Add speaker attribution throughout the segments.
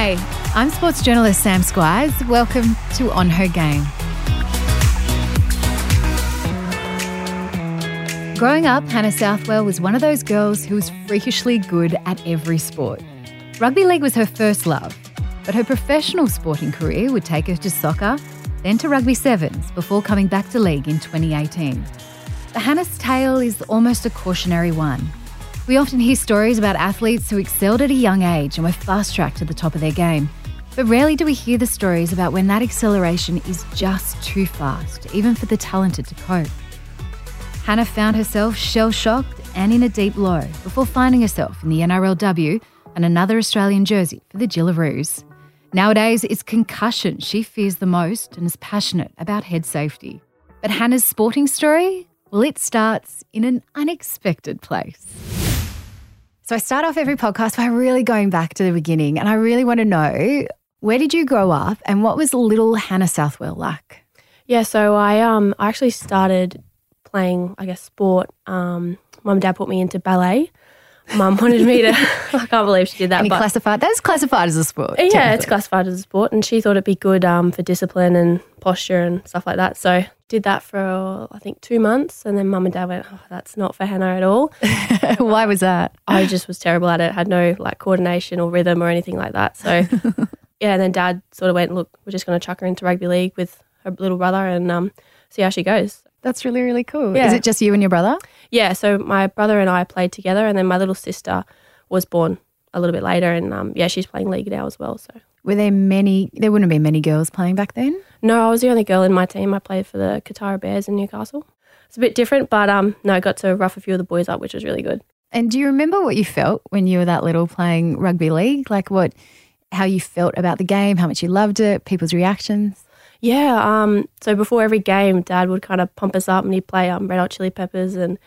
Speaker 1: Hey, I'm sports journalist Sam Squires. Welcome to On Her Game. Growing up, Hannah Southwell was one of those girls who was freakishly good at every sport. Rugby league was her first love, but her professional sporting career would take her to soccer, then to rugby sevens before coming back to league in 2018. But Hannah's tale is almost a cautionary one. We often hear stories about athletes who excelled at a young age and were fast tracked to the top of their game. But rarely do we hear the stories about when that acceleration is just too fast, even for the talented to cope. Hannah found herself shell shocked and in a deep low before finding herself in the NRLW and another Australian jersey for the Jillaroos. Nowadays, it's concussion she fears the most and is passionate about head safety. But Hannah's sporting story? Well, it starts in an unexpected place. So I start off every podcast by really going back to the beginning and I really want to know where did you grow up and what was little Hannah Southwell like?
Speaker 2: Yeah, so I um I actually started playing I guess sport. Um, mum and dad put me into ballet. Mum wanted me to. I can't believe she did that.
Speaker 1: And classified that's classified as a sport.
Speaker 2: Yeah, it's classified as a sport, and she thought it'd be good um, for discipline and posture and stuff like that. So did that for I think two months, and then mum and dad went, "Oh, that's not for Hannah at all."
Speaker 1: Why was that?
Speaker 2: I just was terrible at it. Had no like coordination or rhythm or anything like that. So yeah, and then dad sort of went, "Look, we're just going to chuck her into rugby league with her little brother and um, see how she goes."
Speaker 1: That's really really cool. Yeah. Is it just you and your brother?
Speaker 2: Yeah, so my brother and I played together, and then my little sister was born a little bit later, and um, yeah, she's playing league now as well. So
Speaker 1: were there many? There wouldn't have been many girls playing back then.
Speaker 2: No, I was the only girl in my team. I played for the Kotara Bears in Newcastle. It's a bit different, but um, no, I got to rough a few of the boys up, which was really good.
Speaker 1: And do you remember what you felt when you were that little playing rugby league? Like what, how you felt about the game, how much you loved it, people's reactions?
Speaker 2: Yeah. Um. So before every game, Dad would kind of pump us up, and he'd play um, Red Hot Chili Peppers and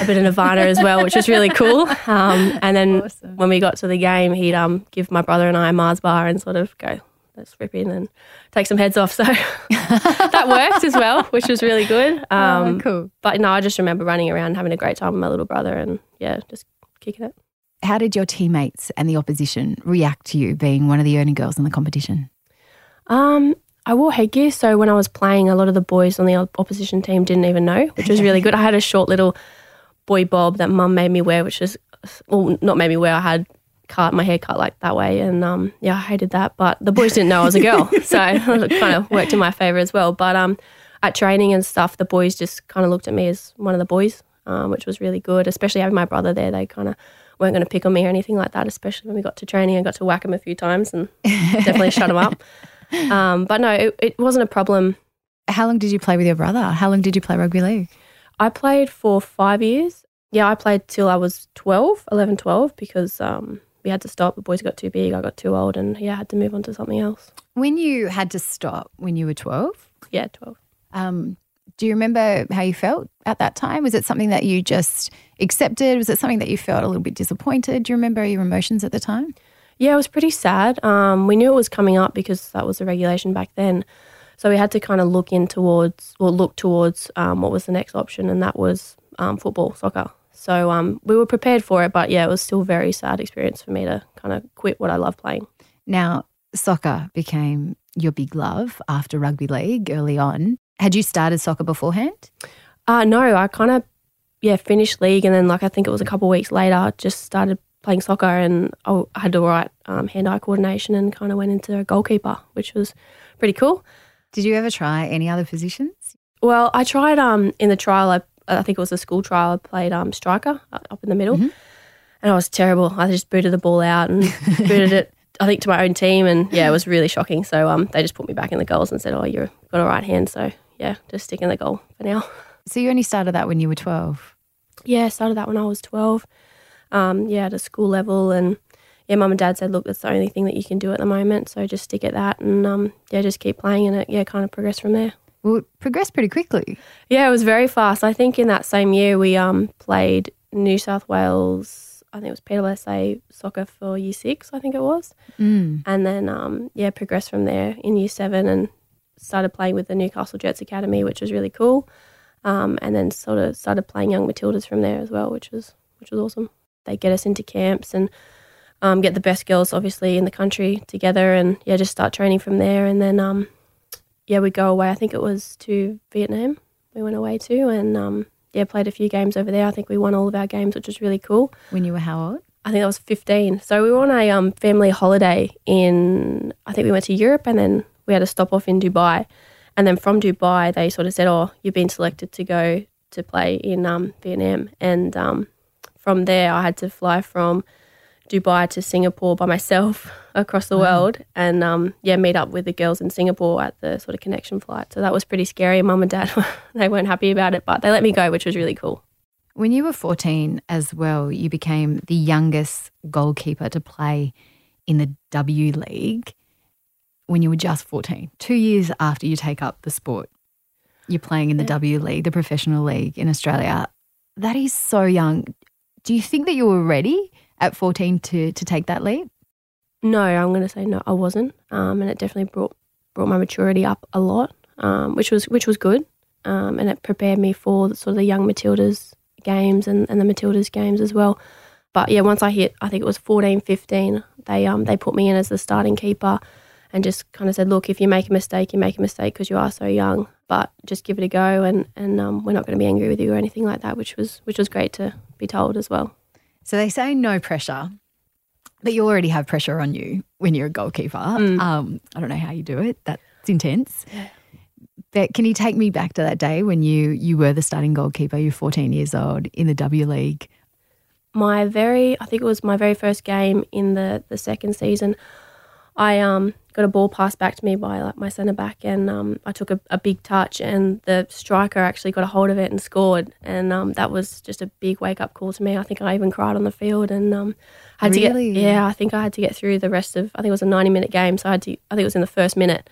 Speaker 2: a bit of Nirvana as well, which was really cool. Um, and then awesome. when we got to the game, he'd um, give my brother and I a Mars bar and sort of go, let's rip in and take some heads off. So that worked as well, which was really good.
Speaker 1: Oh, um, oh, cool.
Speaker 2: But no, I just remember running around having a great time with my little brother and yeah, just kicking it.
Speaker 1: How did your teammates and the opposition react to you being one of the only girls in the competition?
Speaker 2: Um, I wore headgear, so when I was playing, a lot of the boys on the opposition team didn't even know, which was really good. I had a short little boy bob that mum made me wear, which was, well, not made me wear, I had cut my hair cut like that way. And um, yeah, I hated that. But the boys didn't know I was a girl. so it kind of worked in my favor as well. But um, at training and stuff, the boys just kind of looked at me as one of the boys, um, which was really good, especially having my brother there. They kind of weren't going to pick on me or anything like that, especially when we got to training. I got to whack him a few times and definitely shut him up. Um, but no, it, it wasn't a problem.
Speaker 1: How long did you play with your brother? How long did you play rugby league?
Speaker 2: I played for five years. Yeah, I played till I was 12, 11, 12, because um, we had to stop. The boys got too big, I got too old, and yeah, I had to move on to something else.
Speaker 1: When you had to stop when you were 12?
Speaker 2: Yeah, 12. Um,
Speaker 1: do you remember how you felt at that time? Was it something that you just accepted? Was it something that you felt a little bit disappointed? Do you remember your emotions at the time?
Speaker 2: Yeah, it was pretty sad. Um, we knew it was coming up because that was the regulation back then. So we had to kind of look in towards, or look towards um, what was the next option, and that was um, football, soccer. So um, we were prepared for it, but yeah, it was still a very sad experience for me to kind of quit what I love playing.
Speaker 1: Now, soccer became your big love after rugby league early on. Had you started soccer beforehand?
Speaker 2: Uh, no, I kind of yeah finished league, and then like I think it was a couple of weeks later, just started playing soccer, and I had right um, hand-eye coordination, and kind of went into a goalkeeper, which was pretty cool.
Speaker 1: Did you ever try any other positions?
Speaker 2: Well, I tried um, in the trial. I I think it was a school trial. I played um, striker uh, up in the middle, mm-hmm. and I was terrible. I just booted the ball out and booted it. I think to my own team, and yeah, it was really shocking. So um, they just put me back in the goals and said, "Oh, you've got a right hand." So yeah, just stick in the goal for now.
Speaker 1: So you only started that when you were twelve.
Speaker 2: Yeah, I started that when I was twelve. Um, yeah, at a school level, and yeah, mum and dad said, "Look, that's the only thing that you can do at the moment. So just stick at that, and um, yeah, just keep playing in it. Yeah, kind of progress from there."
Speaker 1: Well, it progressed pretty quickly.
Speaker 2: Yeah, it was very fast. I think in that same year we um played New South Wales. I think it was PWSA soccer for year six. I think it was, mm. and then um yeah progressed from there in year seven and started playing with the Newcastle Jets Academy, which was really cool. Um, and then sort of started playing young Matildas from there as well, which was which was awesome. They get us into camps and um, get the best girls, obviously, in the country together, and yeah, just start training from there. And then, um, yeah, we go away. I think it was to Vietnam. We went away to, and um, yeah, played a few games over there. I think we won all of our games, which was really cool.
Speaker 1: When you were how old?
Speaker 2: I think I was 15. So we were on a um, family holiday in, I think we went to Europe and then we had a stop off in Dubai. And then from Dubai, they sort of said, oh, you've been selected to go to play in um, Vietnam. And um, from there, I had to fly from Dubai to Singapore by myself across the wow. world and um, yeah, meet up with the girls in Singapore at the sort of connection flight. So that was pretty scary. Mum and dad, they weren't happy about it, but they let me go, which was really cool.
Speaker 1: When you were 14 as well, you became the youngest goalkeeper to play in the W League when you were just 14, two years after you take up the sport. You're playing in the yeah. W League, the professional league in Australia. That is so young. Do you think that you were ready at 14 to, to take that leap?
Speaker 2: No, I'm going to say no, I wasn't. Um, and it definitely brought, brought my maturity up a lot, um, which was which was good. Um, and it prepared me for the, sort of the young Matildas games and, and the Matildas games as well. But yeah, once I hit, I think it was 14, 15, they um they put me in as the starting keeper and just kind of said, look, if you make a mistake, you make a mistake because you are so young, but just give it a go, and and um, we're not going to be angry with you or anything like that, which was which was great to be told as well.
Speaker 1: So they say no pressure, but you already have pressure on you when you're a goalkeeper. Mm. Um, I don't know how you do it. That's intense. Yeah. But can you take me back to that day when you you were the starting goalkeeper? You're 14 years old in the W League.
Speaker 2: My very, I think it was my very first game in the the second season. I um got a ball passed back to me by like my centre back, and um, I took a, a, big touch, and the striker actually got a hold of it and scored, and um, that was just a big wake up call to me. I think I even cried on the field, and um, had really? to get yeah, I think I had to get through the rest of I think it was a ninety minute game, so I had to I think it was in the first minute,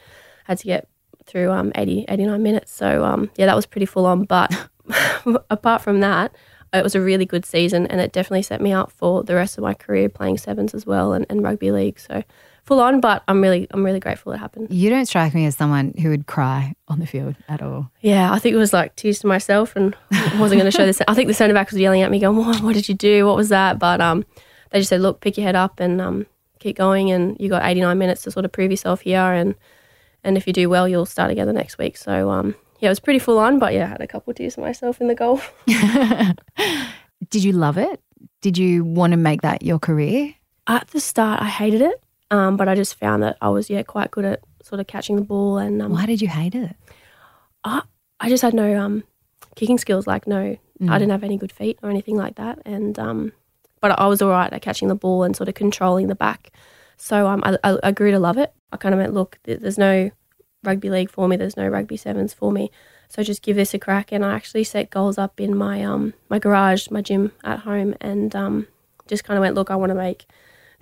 Speaker 2: I had to get through um 80, 89 minutes. So um, yeah, that was pretty full on. But apart from that, it was a really good season, and it definitely set me up for the rest of my career playing sevens as well and, and rugby league. So full on, but I'm really I'm really grateful it happened.
Speaker 1: You don't strike me as someone who would cry on the field at all.
Speaker 2: Yeah, I think it was like tears to myself, and I wasn't going to show this. I think the centre back was yelling at me, going, "What? What did you do? What was that?" But um, they just said, "Look, pick your head up and um, keep going, and you got 89 minutes to sort of prove yourself here, and." and if you do well, you'll start again the next week. So um, yeah, it was pretty full on, but yeah, I had a couple of tears for myself in the goal.
Speaker 1: Did you love it? Did you want to make that your career?
Speaker 2: At the start, I hated it, um, but I just found that I was yeah quite good at sort of catching the ball. And um,
Speaker 1: why did you hate it?
Speaker 2: I I just had no um, kicking skills. Like no, mm. I didn't have any good feet or anything like that. And um, but I was all right at catching the ball and sort of controlling the back. So um, I, I, I grew to love it. I kind of went, look, there's no rugby league for me. There's no rugby sevens for me. So just give this a crack. And I actually set goals up in my um my garage, my gym at home, and um just kind of went, look, I want to make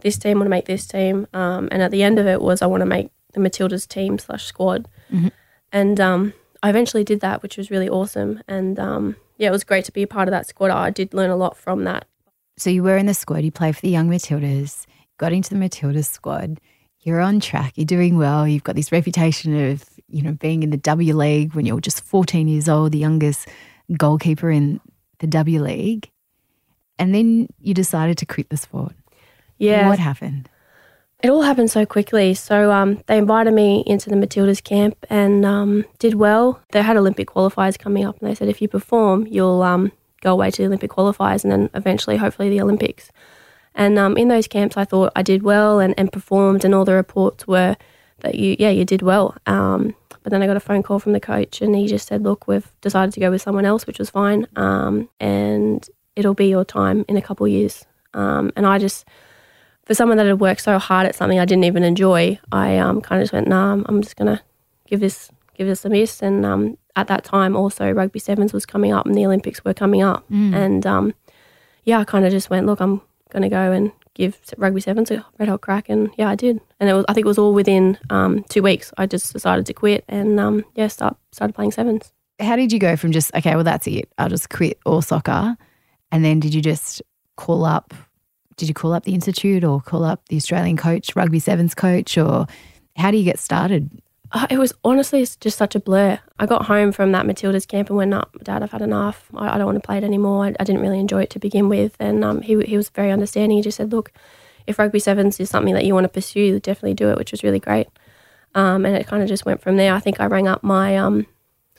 Speaker 2: this team, I want to make this team. Um, and at the end of it was I want to make the Matildas team slash squad. Mm-hmm. And um, I eventually did that, which was really awesome. And um, yeah, it was great to be a part of that squad. I did learn a lot from that.
Speaker 1: So you were in the squad. You played for the young Matildas. Got into the Matildas squad you're on track, you're doing well, you've got this reputation of, you know, being in the W League when you're just 14 years old, the youngest goalkeeper in the W League. And then you decided to quit the sport.
Speaker 2: Yeah.
Speaker 1: What happened?
Speaker 2: It all happened so quickly. So um, they invited me into the Matildas camp and um, did well. They had Olympic qualifiers coming up, and they said if you perform, you'll um, go away to the Olympic qualifiers and then eventually, hopefully, the Olympics. And um, in those camps, I thought I did well and, and performed, and all the reports were that you, yeah, you did well. Um, but then I got a phone call from the coach, and he just said, "Look, we've decided to go with someone else, which was fine, um, and it'll be your time in a couple of years." Um, and I just, for someone that had worked so hard at something I didn't even enjoy, I um, kind of just went, "Nah, I'm just gonna give this give this a miss." And um, at that time, also rugby sevens was coming up, and the Olympics were coming up, mm. and yeah, I kind of just went, "Look, I'm going to go and give rugby sevens a red hot crack, and yeah, I did. And it was, I think it was all within um, two weeks. I just decided to quit and um, yeah, start started playing sevens.
Speaker 1: How did you go from just okay, well that's it, I'll just quit all soccer, and then did you just call up? Did you call up the institute or call up the Australian coach, rugby sevens coach, or how do you get started?
Speaker 2: Uh, it was honestly just such a blur. I got home from that Matilda's camp and went, "Up, Dad, I've had enough. I, I, don't want to play it anymore. I, I, didn't really enjoy it to begin with." And um, he he was very understanding. He just said, "Look, if rugby sevens is something that you want to pursue, definitely do it, which was really great. Um, and it kind of just went from there. I think I rang up my um,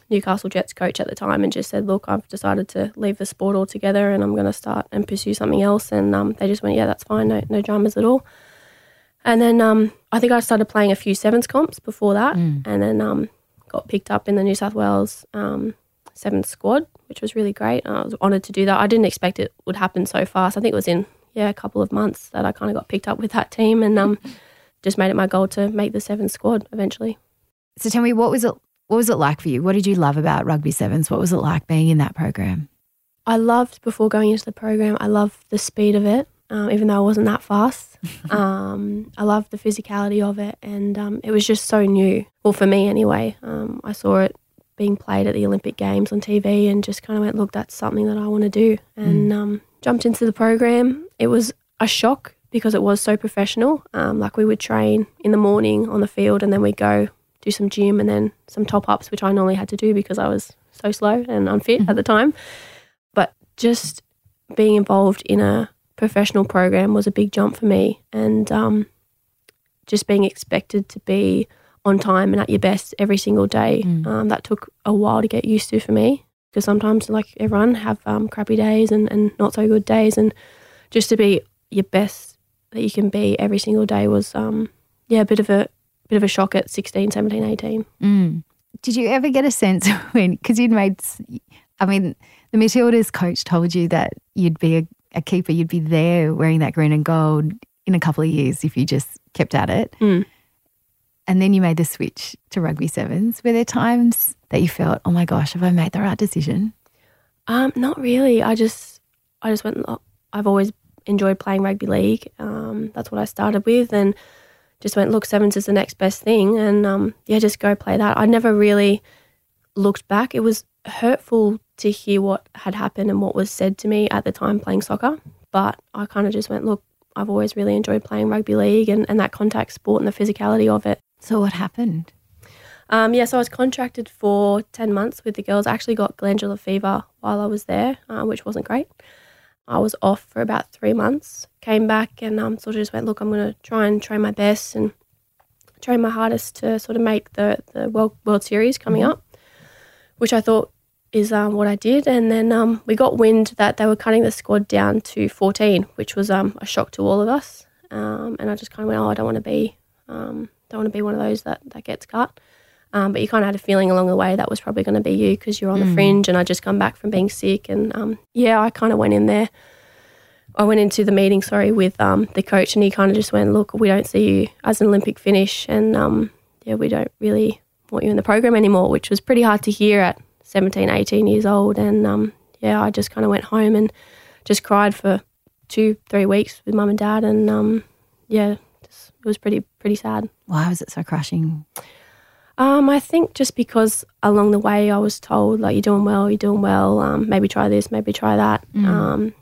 Speaker 2: Newcastle Jets coach at the time and just said, "Look, I've decided to leave the sport altogether, and I'm going to start and pursue something else." And um, they just went, "Yeah, that's fine, no, no dramas at all." And then um, I think I started playing a few sevens comps before that,
Speaker 1: Mm.
Speaker 2: and then um, got picked up in the New South Wales um, sevens squad, which was really great. I was honoured to do that. I didn't expect it would happen so fast. I think it was in yeah a couple of months that I kind of got picked up with that team, and um, just made it my goal to make the sevens squad eventually.
Speaker 1: So tell me, what was it? What was it like for you? What did you love about rugby sevens? What was it like being in that program?
Speaker 2: I loved before going into the program. I loved the speed of it, um, even though I wasn't that fast. um, I loved the physicality of it, and um, it was just so new. Well, for me anyway. Um, I saw it being played at the Olympic Games on TV, and just kind of went, "Look, that's something that I want to do." And um, jumped into the program. It was a shock because it was so professional. Um, like we would train in the morning on the field, and then we go do some gym and then some top ups, which I normally had to do because I was so slow and unfit at the time. But just being involved in a professional program was a big jump for me, and um, just being expected to be on time and at your best every single day.
Speaker 1: Mm.
Speaker 2: Um, that took a while to get used to for me because sometimes, like everyone, have um, crappy days and, and not so good days, and just to be your best that you can be every single day was um, yeah a bit of a bit of a shock at 16, 17, 18.
Speaker 1: Mm. Did you ever get a sense when, because you'd made, I mean, the Matildas coach told you that you'd be a, a keeper, you'd be there wearing that green and gold in a couple of years if you just kept at it.
Speaker 2: Mm.
Speaker 1: And then you made the switch to rugby sevens. Were there times that you felt, oh my gosh, have I made the right decision?
Speaker 2: Um, not really. I just I just went. I've always enjoyed playing rugby league. Um, that's what I started with, and just went. Look, sevens is the next best thing, and um, yeah, just go play that. I never really looked back. It was hurtful to hear what had happened and what was said to me at the time playing soccer, but I kind of just went. Look, I've always really enjoyed playing rugby league and, and that contact sport and the physicality of it.
Speaker 1: So what happened?
Speaker 2: Um, yeah, so I was contracted for 10 months with the girls. I actually got glandular fever while I was there, uh, which wasn't great. I was off for about three months, came back and um, sort of just went, look, I'm going to try and train my best and train my hardest to sort of make the, the World, World Series coming up, which I thought is um, what I did. And then um, we got wind that they were cutting the squad down to 14, which was um, a shock to all of us. Um, and I just kind of went, oh, I don't want to be, um, don't want to be one of those that, that gets cut. Um, but you kind of had a feeling along the way that was probably going to be you because you're on the fringe, and I just come back from being sick, and um, yeah, I kind of went in there. I went into the meeting, sorry, with um, the coach, and he kind of just went, "Look, we don't see you as an Olympic finish, and um, yeah, we don't really want you in the program anymore," which was pretty hard to hear at 17, 18 years old, and um, yeah, I just kind of went home and just cried for two, three weeks with mum and dad, and um, yeah, just, it was pretty, pretty sad.
Speaker 1: Why was it so crushing?
Speaker 2: Um, I think just because along the way I was told like you're doing well, you're doing well. Um, maybe try this, maybe try that. Um,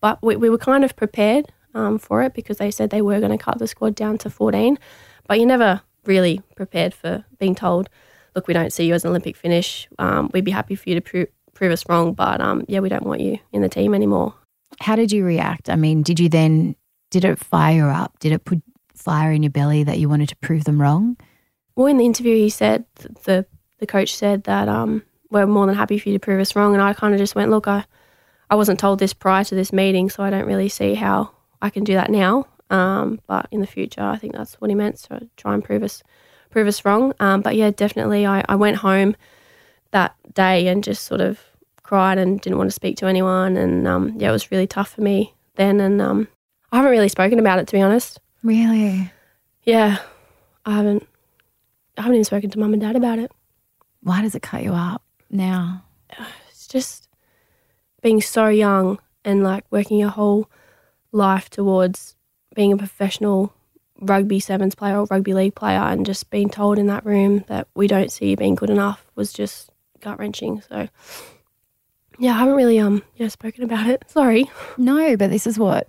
Speaker 2: but we, we were kind of prepared um, for it because they said they were going to cut the squad down to 14. But you're never really prepared for being told, look, we don't see you as an Olympic finish. Um, we'd be happy for you to pro- prove us wrong, but um, yeah, we don't want you in the team anymore.
Speaker 1: How did you react? I mean, did you then, did it fire up? Did it put fire in your belly that you wanted to prove them wrong?
Speaker 2: Well, in the interview, he said the the coach said that um, we're more than happy for you to prove us wrong, and I kind of just went, look, I I wasn't told this prior to this meeting, so I don't really see how I can do that now. Um, but in the future, I think that's what he meant. So try and prove us prove us wrong. Um, but yeah, definitely, I, I went home that day and just sort of cried and didn't want to speak to anyone, and um, yeah, it was really tough for me then, and um, I haven't really spoken about it to be honest.
Speaker 1: Really?
Speaker 2: Yeah, I haven't. I haven't even spoken to mum and dad about it.
Speaker 1: Why does it cut you up now?
Speaker 2: It's just being so young and like working your whole life towards being a professional rugby sevens player or rugby league player and just being told in that room that we don't see you being good enough was just gut wrenching. So yeah, I haven't really um yeah spoken about it. Sorry.
Speaker 1: No, but this is what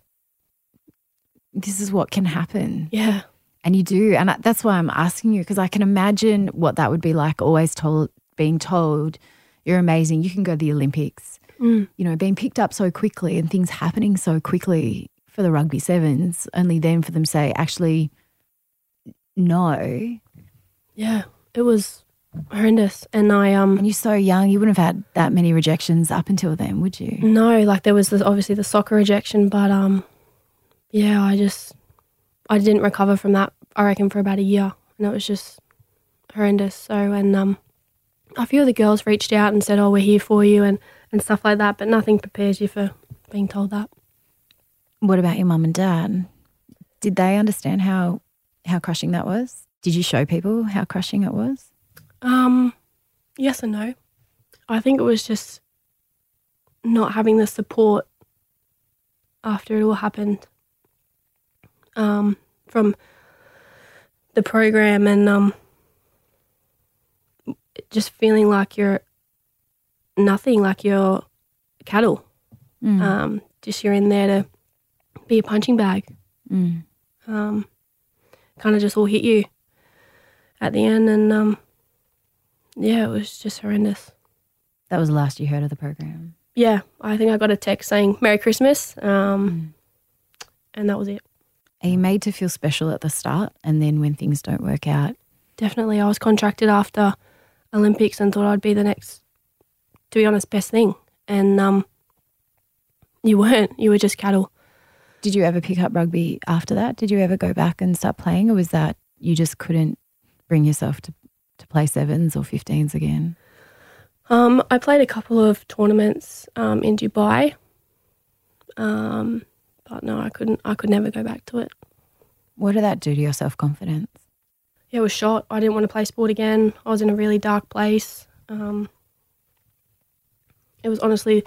Speaker 1: this is what can happen.
Speaker 2: Yeah.
Speaker 1: And you do. And that's why I'm asking you because I can imagine what that would be like always told being told you're amazing, you can go to the Olympics.
Speaker 2: Mm.
Speaker 1: You know, being picked up so quickly and things happening so quickly for the rugby sevens, only then for them to say, actually, no.
Speaker 2: Yeah, it was horrendous. And I um
Speaker 1: And you're so young, you wouldn't have had that many rejections up until then, would you?
Speaker 2: no, like there was the, obviously the soccer rejection, but um yeah, I just I didn't recover from that. I reckon for about a year, and it was just horrendous. So and um a few of the girls reached out and said, "Oh, we're here for you," and and stuff like that. But nothing prepares you for being told that.
Speaker 1: What about your mum and dad? Did they understand how how crushing that was? Did you show people how crushing it was?
Speaker 2: Um, yes and no. I think it was just not having the support after it all happened. Um, from the program and um, just feeling like you're nothing, like you're cattle.
Speaker 1: Mm.
Speaker 2: Um, just you're in there to be a punching bag.
Speaker 1: Mm.
Speaker 2: Um, kind of just all hit you at the end, and um, yeah, it was just horrendous.
Speaker 1: That was the last you heard of the program.
Speaker 2: Yeah, I think I got a text saying Merry Christmas, um, and that was it.
Speaker 1: Are you made to feel special at the start, and then when things don't work out,
Speaker 2: Definitely, I was contracted after Olympics and thought I'd be the next, to be honest, best thing, and um, you weren't. You were just cattle.
Speaker 1: did you ever pick up rugby after that? Did you ever go back and start playing, or was that you just couldn't bring yourself to to play sevens or 15s again?
Speaker 2: Um, I played a couple of tournaments um, in Dubai, um, but no, I couldn't. I could never go back to it.
Speaker 1: What did that do to your self confidence?
Speaker 2: Yeah, it was shot. I didn't want to play sport again. I was in a really dark place. Um, it was honestly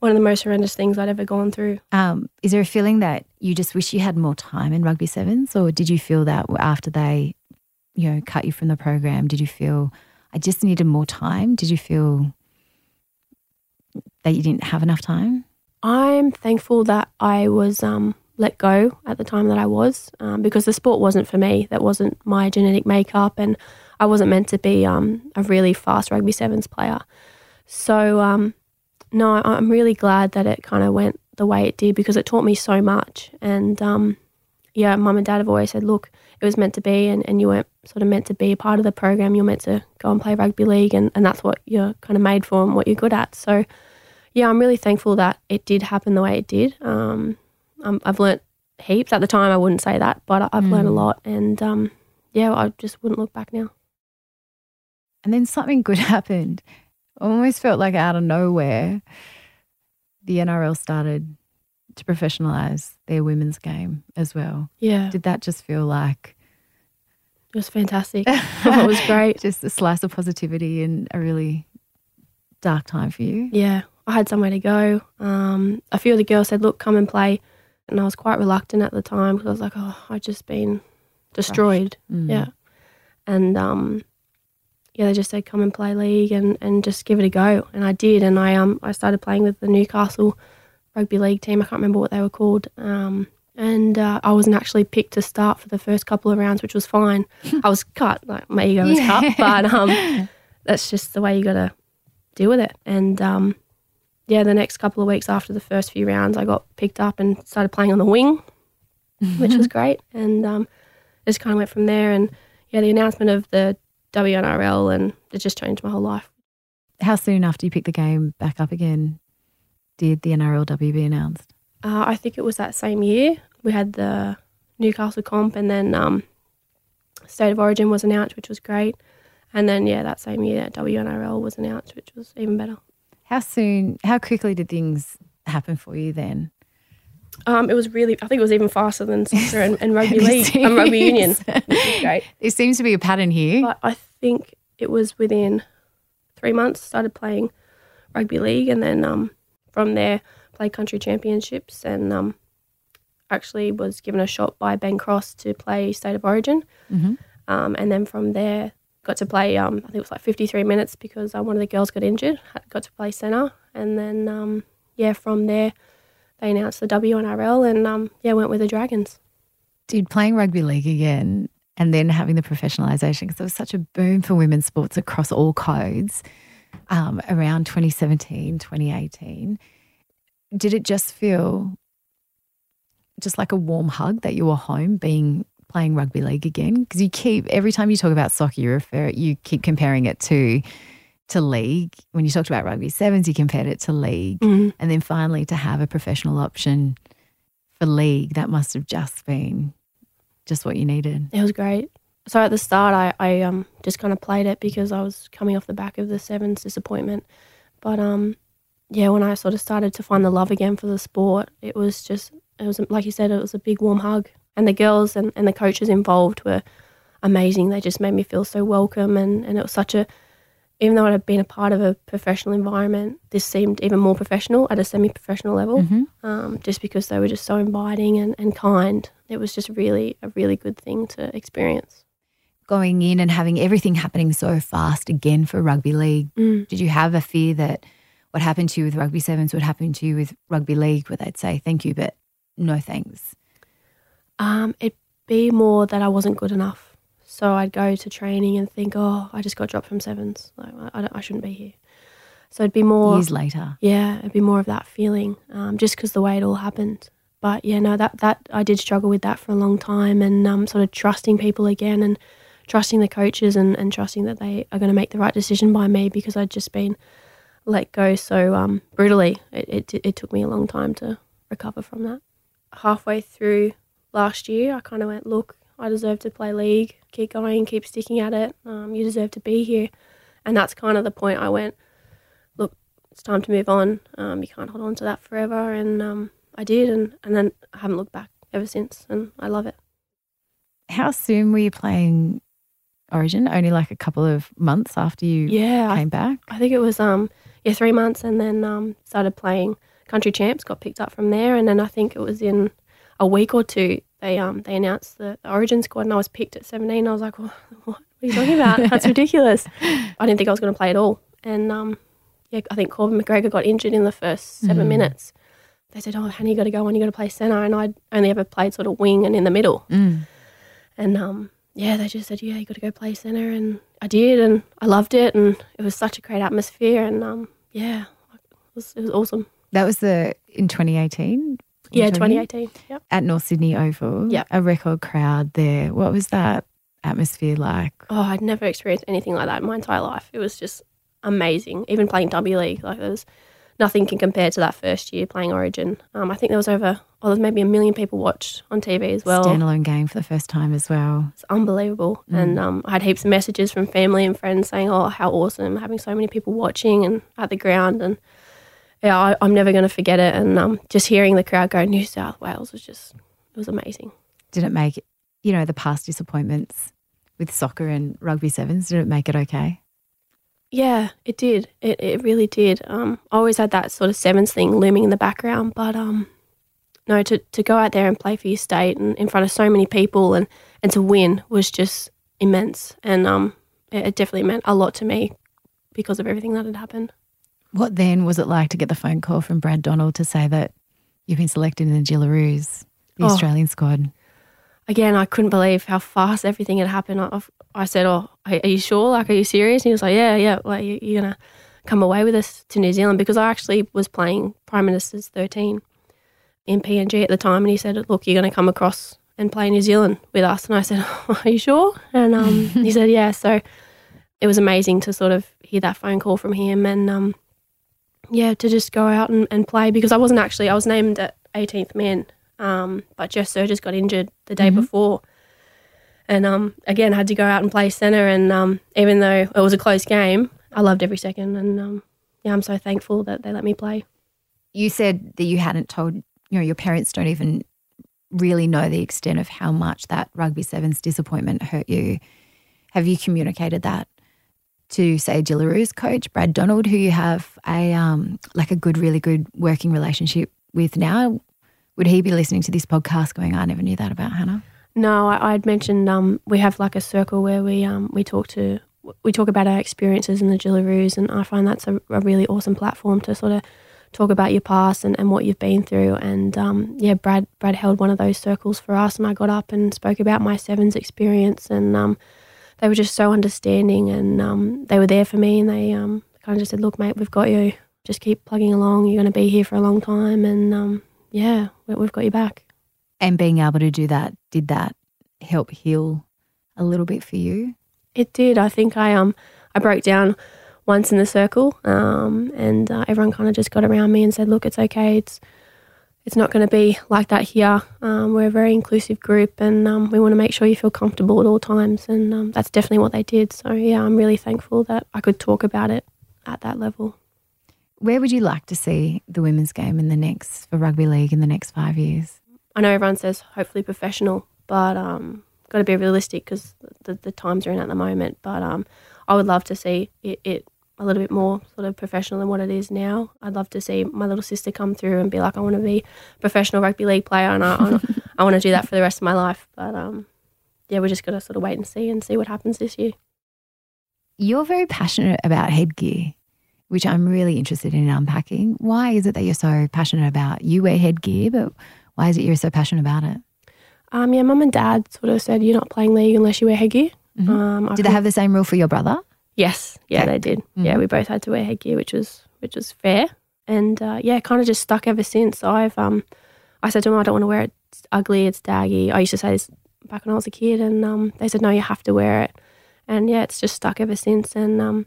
Speaker 2: one of the most horrendous things I'd ever gone through.
Speaker 1: Um, is there a feeling that you just wish you had more time in rugby sevens, or did you feel that after they, you know, cut you from the program? Did you feel I just needed more time? Did you feel that you didn't have enough time?
Speaker 2: I'm thankful that I was um, let go at the time that I was um, because the sport wasn't for me. That wasn't my genetic makeup, and I wasn't meant to be um, a really fast rugby sevens player. So, um, no, I'm really glad that it kind of went the way it did because it taught me so much. And um, yeah, mum and dad have always said, look, it was meant to be, and, and you weren't sort of meant to be a part of the program. You're meant to go and play rugby league, and, and that's what you're kind of made for and what you're good at. So, yeah, I'm really thankful that it did happen the way it did. Um, um, I've learnt heaps. At the time, I wouldn't say that, but I- I've learned a
Speaker 1: Mm.
Speaker 2: lot, and um, yeah, I just wouldn't look back now.
Speaker 1: And then something good happened. Almost felt like out of nowhere, the NRL started to professionalize their women's game as well.
Speaker 2: Yeah,
Speaker 1: Did that just feel like
Speaker 2: it was fantastic. it was great.
Speaker 1: just a slice of positivity in a really dark time for you?
Speaker 2: Yeah, I had somewhere to go. Um, a few of the girls said, "Look, come and play," and I was quite reluctant at the time because I was like, "Oh, I've just been destroyed."
Speaker 1: Mm.
Speaker 2: Yeah, and um, yeah, they just said, "Come and play league and, and just give it a go," and I did, and I um I started playing with the Newcastle rugby league team. I can't remember what they were called. Um, and uh, I wasn't actually picked to start for the first couple of rounds, which was fine. I was cut, like my ego was cut, but um, that's just the way you got to deal with it. And um, yeah, the next couple of weeks after the first few rounds, I got picked up and started playing on the wing, which was great. And um, just kind of went from there. And yeah, the announcement of the WNRL and it just changed my whole life.
Speaker 1: How soon after you picked the game back up again did the NRLW be announced?
Speaker 2: Uh, I think it was that same year we had the Newcastle comp, and then um, State of Origin was announced, which was great. And then yeah, that same year WNRL was announced, which was even better.
Speaker 1: How soon, how quickly did things happen for you then?
Speaker 2: Um, it was really, I think it was even faster than soccer and, and rugby league and rugby union, great.
Speaker 1: There seems to be a pattern here.
Speaker 2: But I think it was within three months started playing rugby league, and then um, from there played country championships, and um, actually was given a shot by Ben Cross to play State of Origin,
Speaker 1: Mhm.
Speaker 2: um, and then from there got to play. Um, I think it was like fifty three minutes because uh, one of the girls got injured. Got to play centre, and then um, yeah, from there they announced the WNRL, and um, yeah, went with the Dragons.
Speaker 1: Dude, playing rugby league again and then having the professionalisation, because there was such a boom for women's sports across all codes um, around 2017, 2018. Did it just feel just like a warm hug that you were home being playing rugby league again? Because you keep every time you talk about soccer, you refer you keep comparing it to to league. When you talked about rugby sevens, you compared it to league,
Speaker 2: Mhm.
Speaker 1: and then finally to have a professional option for league, that must have just been just what you needed.
Speaker 2: It was great. So at the start, I, I um just kind of played it because I was coming off the back of the sevens disappointment. But um, yeah, when I sort of started to find the love again for the sport, it was just it was like you said, it was a big warm hug. And the girls and, and the coaches involved were amazing. They just made me feel so welcome, and and it was such a even though I had been a part of a professional environment, this seemed even more professional at a semi-professional level.
Speaker 1: Mhm.
Speaker 2: Um, just because they were just so inviting and, and kind. It was just really a really good thing to experience.
Speaker 1: Going in and having everything happening so fast again for rugby league,
Speaker 2: Mm.
Speaker 1: did you have a fear that what happened to you with rugby sevens would happen to you with rugby league, where they'd say thank you, but no thanks?
Speaker 2: Um, it'd be more that I wasn't good enough. So I'd go to training and think, oh, I just got dropped from sevens. Like, I, I, don't- I shouldn't be here. So it'd be more,
Speaker 1: Years later,
Speaker 2: yeah, it'd be more of that feeling, um, just because the way it all happened. But yeah, no, that that I did struggle with that for a long time, and um, sort of trusting people again, and trusting the coaches, and, and trusting that they are going to make the right decision by me because I'd just been let go so um, brutally. It, it it took me a long time to recover from that. Halfway through last year, I kind of went, look, I deserve to play league. Keep going, keep sticking at it. Um, you deserve to be here, and that's kind of the point I went. Look, it's time to move on. Um, you can't hold on to that forever, and um, I did, and and then I haven't looked back ever since, and I love it.
Speaker 1: how soon were you playing Origin? Only like a couple of months after you
Speaker 2: Yeah, I,
Speaker 1: came back.
Speaker 2: I think it was um yeah three months, and then um started playing country champs. Got picked up from there, and then I think it was in a week or two they um they announced the, the Origin squad, and I was picked at seventeen. I was like, what, what are you talking about? That's ridiculous. I didn't think I was going to play at all, and um yeah, I think Corban McGregor got injured in the first seven
Speaker 1: Mm.
Speaker 2: minutes. They said, "Oh, Hannah, you got to go on. You got to play centre, and I'd only ever played sort of wing and in the middle.
Speaker 1: Mm.
Speaker 2: And um, yeah, they just said, yeah, you got to go play centre, and I did, and I loved it, and it was such a great atmosphere, and um, yeah, it was, it was awesome.
Speaker 1: That was the in 2018.
Speaker 2: Yeah,
Speaker 1: You're
Speaker 2: 2018. Yep.
Speaker 1: at North Sydney Oval.
Speaker 2: Yep.
Speaker 1: a record crowd there. What was that atmosphere like?
Speaker 2: Oh, I'd never experienced anything like that in my entire life. It was just amazing. Even playing W League, like there was nothing can compare to that first year playing Origin. Um, I think there was over, oh, there's maybe a million people watched on TV as well.
Speaker 1: Standalone game for the first time as well.
Speaker 2: It's unbelievable. And um, I had heaps of messages from family and friends saying, "Oh, how awesome! Having so many people watching and at the ground." And yeah, I, I'm never going to forget it. And um, just hearing the crowd go New South Wales was just it was amazing.
Speaker 1: Did it make you know the past disappointments with soccer and rugby sevens? Did it make it okay?
Speaker 2: Yeah, it did. It it really did. Um, I always had that sort of sevens thing looming in the background, but um, no, to to go out there and play for your state and in front of so many people and and to win was just immense. And um, it, it definitely meant a lot to me because of everything that had happened.
Speaker 1: What then was it like to get the phone call from Brad Donald to say that you've been selected in the Jillaroos, the
Speaker 2: Oh.
Speaker 1: Australian squad?
Speaker 2: again, I couldn't believe how fast everything had happened. I, I said, "Oh, are you sure? Like, are you serious?" And he was like, "Yeah, yeah. Like, you- you're gonna come away with us to New Zealand because I actually was playing Prime Minister's 13 in PNG at the time, and he said, "Look, you're gonna come across and play New Zealand with us." And I said, "Are you sure?" And um, he said, "Yeah." So it was amazing to sort of hear that phone call from him, and um, yeah, to just go out and, and play because I wasn't actually I was named at 18th man, um, but Jess Sergis got injured the day
Speaker 1: Mhm.
Speaker 2: before, and um, again had to go out and play centre. And um, even though it was a close game, I loved every second, and um, yeah, I'm so thankful that they let me play.
Speaker 1: You said that you hadn't told, you know, your parents don't even really know the extent of how much that rugby sevens disappointment hurt you. Have you communicated that to say Jillaroos coach Brad Donald, who you have a um like a good, really good working relationship with now? Would he be listening to this podcast going, I never knew that about Hannah?
Speaker 2: No, I, I'd mentioned um, we have like a circle where we um, we talk to we talk about our experiences in the Jillaroos, and I find that's a, a really awesome platform to sort of talk about your past and, and what you've been through. And um, yeah, Brad Brad held one of those circles for us, and I got up and spoke about my sevens experience, and um, they were just so understanding, and um, they were there for me, and they um, kind of just said, "Look, mate, we've got you. Just keep plugging along. You're going to be here for a long time, and um, yeah, we, we've got you back."
Speaker 1: And being able to do that, did that help heal a little bit for you?
Speaker 2: It did. I think I um I broke down once in the circle, um, and uh, everyone kind of just got around me and said, "Look, it's okay. It's it's not going to be like that here. Um, we're a very inclusive group, and um, we want to make sure you feel comfortable at all times." And um, that's definitely what they did. So yeah, I'm really thankful that I could talk about it at that level.
Speaker 1: Where would you like to see the women's game in the next for rugby league in the next five years?
Speaker 2: I know everyone says hopefully professional, but um, got to be realistic because the, the times are in at the moment. But um, I would love to see it, it a little bit more sort of professional than what it is now. I'd love to see my little sister come through and be like, I want to be a professional rugby league player, and I, I, want to do that for the rest of my life. But um, yeah, we're just going to sort of wait and see and see what happens this year.
Speaker 1: You're very passionate about headgear, which I'm really interested in unpacking. Why is it that you're so passionate about? You wear headgear, but why is it you're so passionate about it?
Speaker 2: Um, yeah, mum and dad sort of said you're not playing league unless you wear headgear.
Speaker 1: Mm-hmm. Um, did they have the same rule for your brother?
Speaker 2: Yes, yeah, they did. Mm-hmm. Yeah, we both had to wear headgear, which was which was fair, and uh, yeah, kind of just stuck ever since. I've um, I said to them, I don't want to wear it. It's ugly. It's daggy. I used to say this back when I was a kid, and um, they said no, you have to wear it, and yeah, it's just stuck ever since. And um,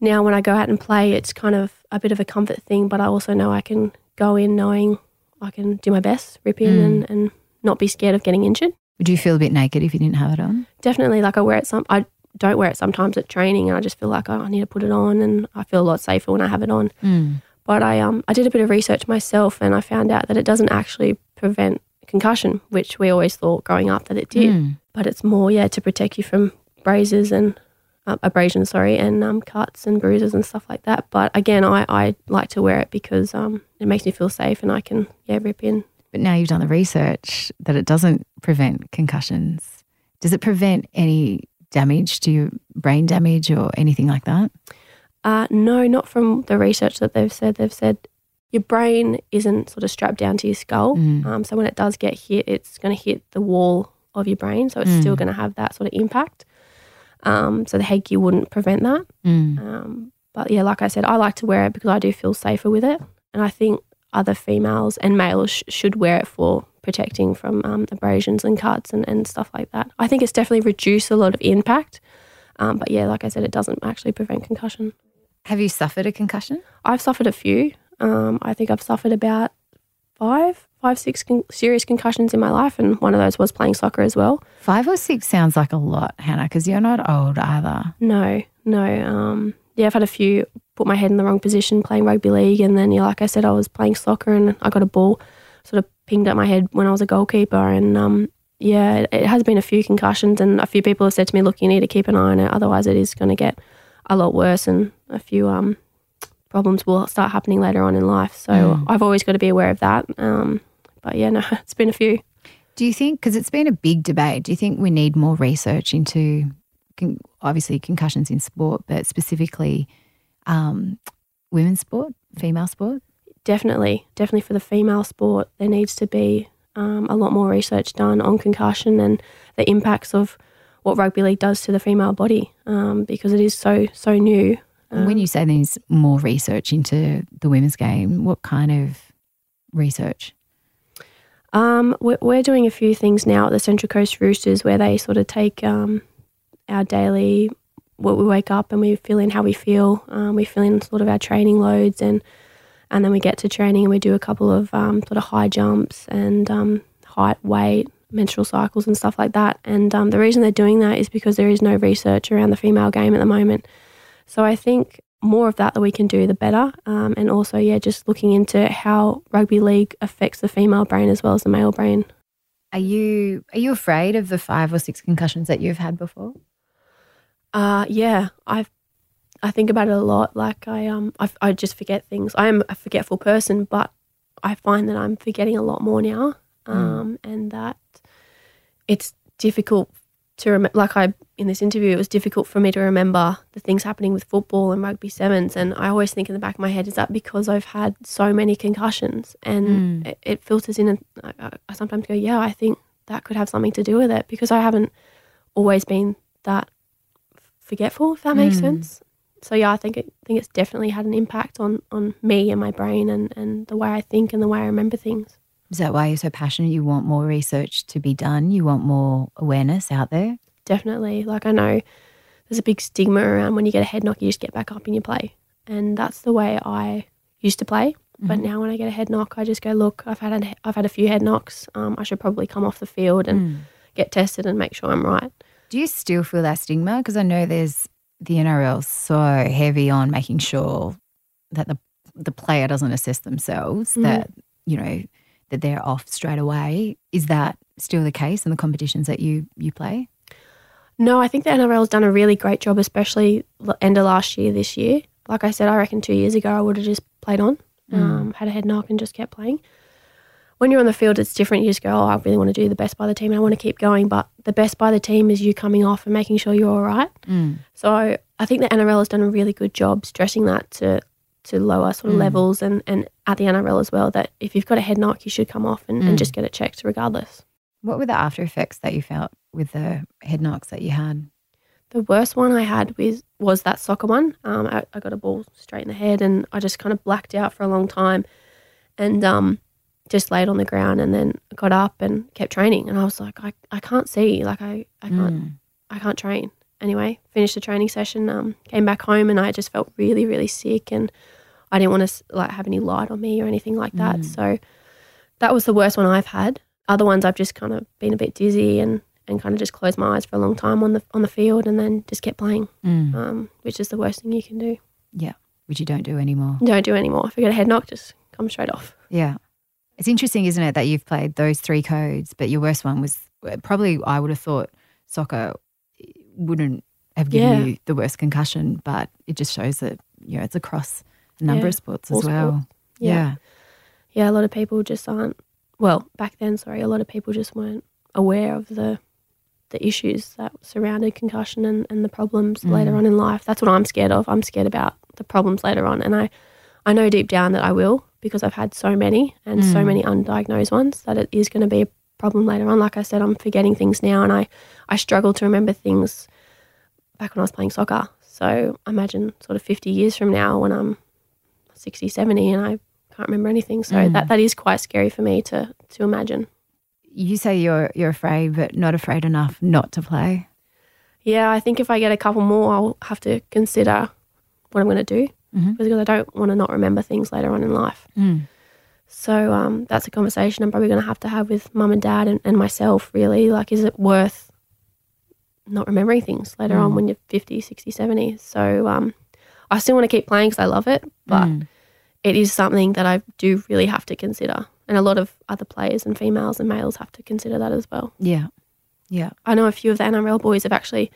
Speaker 2: now when I go out and play, it's kind of a bit of a comfort thing, but I also know I can go in knowing I can do my best, rip in, mm. and, and not be scared of getting injured.
Speaker 1: Would you feel a bit naked if you didn't have it on?
Speaker 2: Definitely. Like I wear it some. I don't wear it sometimes at training, and I just feel like oh, I need to put it on, and I feel a lot safer when I have it on.
Speaker 1: Mm.
Speaker 2: But I um I did a bit of research myself, and I found out that it doesn't actually prevent concussion, which we always thought growing up that it did. Mm. But it's more yeah to protect you from braces and uh, abrasions, sorry, and um, cuts and bruises and stuff like that. But again, I, I like to wear it because um, it makes me feel safe and I can yeah rip in
Speaker 1: but now you've done the research that it doesn't prevent concussions. Does it prevent any damage to your brain damage or anything like that?
Speaker 2: Uh, no, not from the research that they've said. They've said your brain isn't sort of strapped down to your skull. Mm. Um, so when it does get hit, it's going to hit the wall of your brain. So it's mm. still going to have that sort of impact. Um, so the headgear wouldn't prevent that.
Speaker 1: Mm.
Speaker 2: Um, but yeah, like I said, I like to wear it because I do feel safer with it. And I think other females and males sh- should wear it for protecting from um, abrasions and cuts and, and stuff like that. I think it's definitely reduced a lot of impact. Um, but yeah, like I said, it doesn't actually prevent concussion.
Speaker 1: Have you suffered a concussion?
Speaker 2: I've suffered a few. Um, I think I've suffered about five, five, six con- serious concussions in my life, and one of those was playing soccer as well.
Speaker 1: Five or six sounds like a lot, Hannah, because you're not old either.
Speaker 2: No, no. Um, yeah, I've had a few put my head in the wrong position playing rugby league. And then, yeah, like I said, I was playing soccer and I got a ball sort of pinged at my head when I was a goalkeeper. And um, yeah, it, it, has been a few concussions. And a few people have said to me, look, you need to keep an eye on it. Otherwise, it is going to get a lot worse. And a few um, problems will start happening later on in life. So mm. I've always got to be aware of that. Um, but yeah, no, it's been a few.
Speaker 1: Do you think, because it's been a big debate, do you think we need more research into obviously concussions in sport, but specifically um, women's sport, female sport?
Speaker 2: Definitely, definitely for the female sport, there needs to be um, a lot more research done on concussion and the impacts of what rugby league does to the female body um, because it is so so new.
Speaker 1: Um, when you say there's more research into the women's game, what kind of research?
Speaker 2: Um, we're, we're, doing a few things now at the Central Coast Roosters where they sort of take um, our daily what we wake up and we fill in how we feel. Um, we fill in sort of our training loads and and then we get to training and we do a couple of um, sort of high jumps and um, height, weight, menstrual cycles and stuff like that. And um, the reason they're doing that is because there is no research around the female game at the moment. So I think more of that that we can do, the better. Um, and also, yeah, just looking into how rugby league affects the female brain as well as the male brain.
Speaker 1: Are you are you afraid of the five or six concussions that you've had before?
Speaker 2: Uh, yeah, I I think about it a lot. Like I um I, I just forget things. I am a forgetful person, but I find that I'm forgetting a lot more now. Hmm. Um, mm. and that it's difficult to remember. Like I in this interview, it was difficult for me to remember the things happening with football and rugby sevens. And I always think in the back of my head, is that because I've had so many concussions and mm. it, it, filters in. And I, I sometimes go, yeah, I think that could have something to do with it because I haven't always been that forgetful, if that makes mm. sense. So yeah, I think it, I think it's definitely had an impact on on me and my brain and and the way I think and the way I remember things.
Speaker 1: Is that why you're so passionate? You want more research to be done. You want more awareness out there.
Speaker 2: Definitely. Like I know there's a big stigma around when you get a head knock, you just get back up and you play, and that's the way I used to play. But now when I get a head knock, I just go, look, I've had a, I've had a few head knocks. Um, I should probably come off the field and get tested and make sure I'm right.
Speaker 1: Do you still feel that stigma? Because I know there's the NRL so heavy on making sure that the the player doesn't assess themselves that you know that they're off straight away. Is that still the case in the competitions that you you play?
Speaker 2: No, I think the NRL has done a really great job, especially end of last year, this year. Like I said, I reckon two years ago I would have just played on, um, had a head knock and just kept playing. When you're on the field, it's different. You just go, oh, I really want to do the best by the team and I want to keep going. But the best by the team is you coming off and making sure you're all right. So I think the NRL has done a really good job stressing that to to lower sort of levels and, and at the NRL as well that if you've got a head knock, you should come off and, and just get it checked regardless.
Speaker 1: What were the after effects that you felt with the head knocks that you had?
Speaker 2: The worst one I had was was that soccer one. Um, I, I got a ball straight in the head, and I just kind of blacked out for a long time, and um, just laid on the ground, and then got up and kept training. And I was like, I, I can't see, like I, I can't I can't train. Anyway, finished the training session, um, came back home, and I just felt really really sick, and I didn't want to like have any light on me or anything like that. So that was the worst one I've had. Other ones I've just kind of been a bit dizzy and, and kind of just closed my eyes for a long time on the on the field and then just kept playing, um, which is the worst thing you can do.
Speaker 1: Yeah, which you don't do anymore.
Speaker 2: Don't do anymore. If you get a head knock, just come straight off.
Speaker 1: Yeah. It's interesting, isn't it, that you've played those three codes, but your worst one was uh, probably, I would have thought soccer eh, wouldn't have given
Speaker 2: Yeah.
Speaker 1: you the worst concussion, but it just shows that, you know, it's across a number
Speaker 2: Yeah,
Speaker 1: of sports
Speaker 2: all
Speaker 1: as well.
Speaker 2: sports.
Speaker 1: Yeah.
Speaker 2: Yeah. Yeah, a lot of people just aren't. Well, back then, sorry, a lot of people just weren't aware of the the issues that surrounded concussion and, and the problems mm. later on in life. That's what I'm scared of. I'm scared about the problems later on, and I I know deep down that I will because I've had so many and so mm. many undiagnosed ones that it is going to be a problem later on. Like I said, I'm forgetting things now, and I I struggle to remember things back when I was playing soccer. So imagine sort of 50 years from now when I'm 60, 70 and I can't remember anything. So that, mm. that is quite scary for me to to imagine.
Speaker 1: You say you're you're afraid, but not afraid enough not to play.
Speaker 2: Yeah, I think if I get a couple more, I'll have to consider what I'm going to do because I don't want to not remember things later on in life. So um, that's a conversation I'm probably going to have to have with mum and dad and, and myself, really. Like, is it worth not remembering things later on when you're 50, 60, 70? So um, I still want to keep playing because I love it, but it is something that I do really have to consider. And a lot of other players and females and males have to consider that as well.
Speaker 1: Yeah. Yeah.
Speaker 2: I know a few of the NRL boys have actually,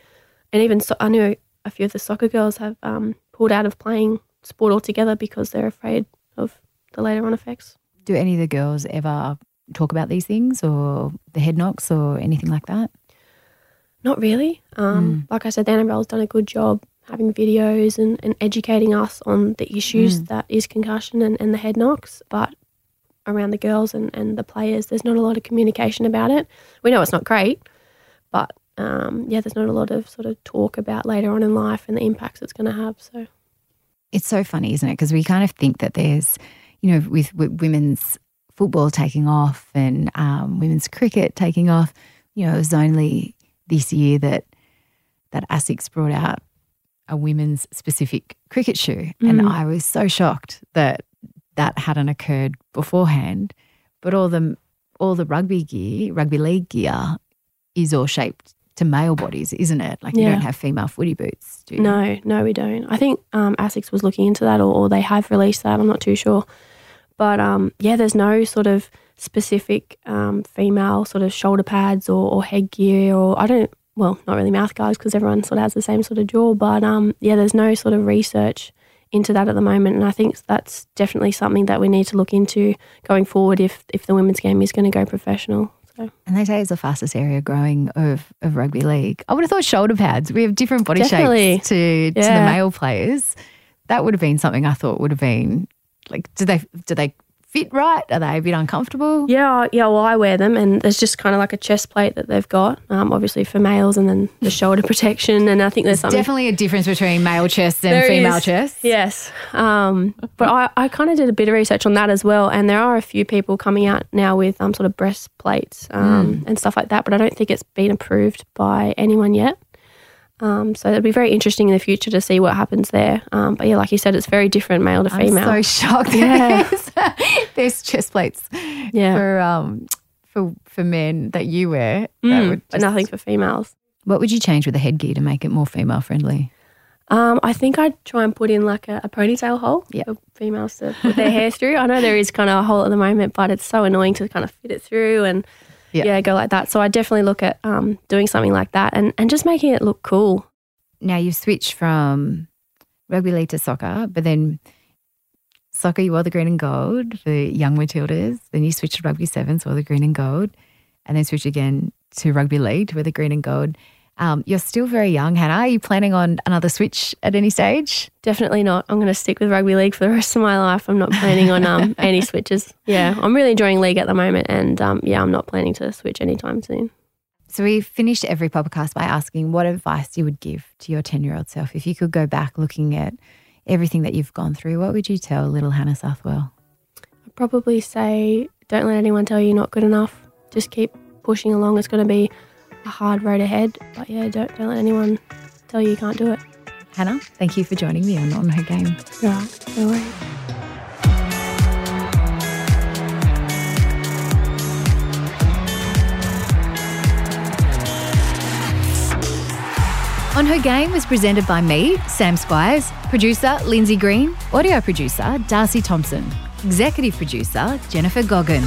Speaker 2: and even so, I know a few of the soccer girls have um, pulled out of playing sport altogether because they're afraid of the later on effects.
Speaker 1: Do any of the girls ever talk about these things or the head knocks or anything like that?
Speaker 2: Not really. Um, Like I said, the NRL's done a good job having videos and, and educating us on the issues that is concussion and, and the head knocks. But around the girls and, and the players, there's not a lot of communication about it. We know it's not great, but um, yeah, there's not a lot of sort of talk about later on in life and the impacts it's going to have. So
Speaker 1: It's so funny, isn't it? Because we kind of think that there's, you know, with, with women's football taking off and um, women's cricket taking off, you know, it was only this year that that ASICS brought out a women's specific cricket shoe, and I was so shocked that that hadn't occurred beforehand. But all the all the rugby gear, rugby league gear, is all shaped to male bodies, isn't it? Like you don't have female footy boots, do you?
Speaker 2: No, no, we don't. I think um, ASICS was looking into that, or, or they have released that. I'm not too sure, but um, yeah, there's no sort of specific um, female sort of shoulder pads or, or headgear, or I don't. Well, not really mouth guards because everyone sort of has the same sort of jaw, but um, yeah, there's no sort of research into that at the moment, and I think that's definitely something that we need to look into going forward if if the women's game is going to go professional. So
Speaker 1: And they say it's the fastest area growing of, of rugby league. I would have thought shoulder pads. We have different body
Speaker 2: Definitely.
Speaker 1: shapes to, to the male players. That would have been something I thought would have been like, do they do they fit right? Are they a bit uncomfortable?
Speaker 2: Yeah, yeah. Well, I wear them, and there's just kind of like a chest plate that they've got, um, obviously for males, and then the shoulder protection. And I think there's something
Speaker 1: Definitely a difference between male chests and
Speaker 2: There
Speaker 1: female
Speaker 2: is.
Speaker 1: chests.
Speaker 2: Yes. Um, but I, I kind of did a bit of research on that as well. And there are a few people coming out now with um, sort of breastplates um, and stuff like that. But I don't think it's been approved by anyone yet. Um, so it'll be very interesting in the future to see what happens there. Um, but yeah, like you said, it's very different male to female.
Speaker 1: I'm so shocked.
Speaker 2: Yeah.
Speaker 1: There's, there's chest plates
Speaker 2: yeah.
Speaker 1: for um for for men that you wear. that
Speaker 2: Mm, but
Speaker 1: just-
Speaker 2: nothing for females.
Speaker 1: What would you change with the headgear to make it more female friendly?
Speaker 2: Um, I think I'd try and put in like a, a ponytail hole
Speaker 1: Yeah.
Speaker 2: for females to put their hair through. I know there is kind of a hole at the moment, but it's so annoying to kind of fit it through and
Speaker 1: Yeah.
Speaker 2: yeah, go like that. So I definitely look at um, doing something like that and, and just making it look cool.
Speaker 1: Now you've switched from rugby league to soccer, but then soccer you wore the green and gold for young Matildas. Then you switched to rugby sevens, wore the green and gold, and then switched again to rugby league to wear the green and gold. Um, you're still very young, Hannah. Are you planning on another switch at any stage?
Speaker 2: Definitely not. I'm going to stick with rugby league for the rest of my life. I'm not planning on um, any switches. Yeah, I'm really enjoying league at the moment, and um, yeah, I'm not planning to switch anytime soon.
Speaker 1: So we finished every podcast by asking what advice you would give to your 10 year old self. If you could go back looking at everything that you've gone through, what would you tell little Hannah Southwell?
Speaker 2: I'd probably say don't let anyone tell you you're not good enough. Just keep pushing along. It's going to be a hard road ahead, but yeah, don't don't let anyone tell you you can't do it.
Speaker 1: Hannah, thank you for joining me on On Her Game.
Speaker 2: Right, no worries.
Speaker 1: On Her Game was presented by me, Sam Squiers, producer Lindsay Green, audio producer Darcy Thompson, executive producer Jennifer Goggin.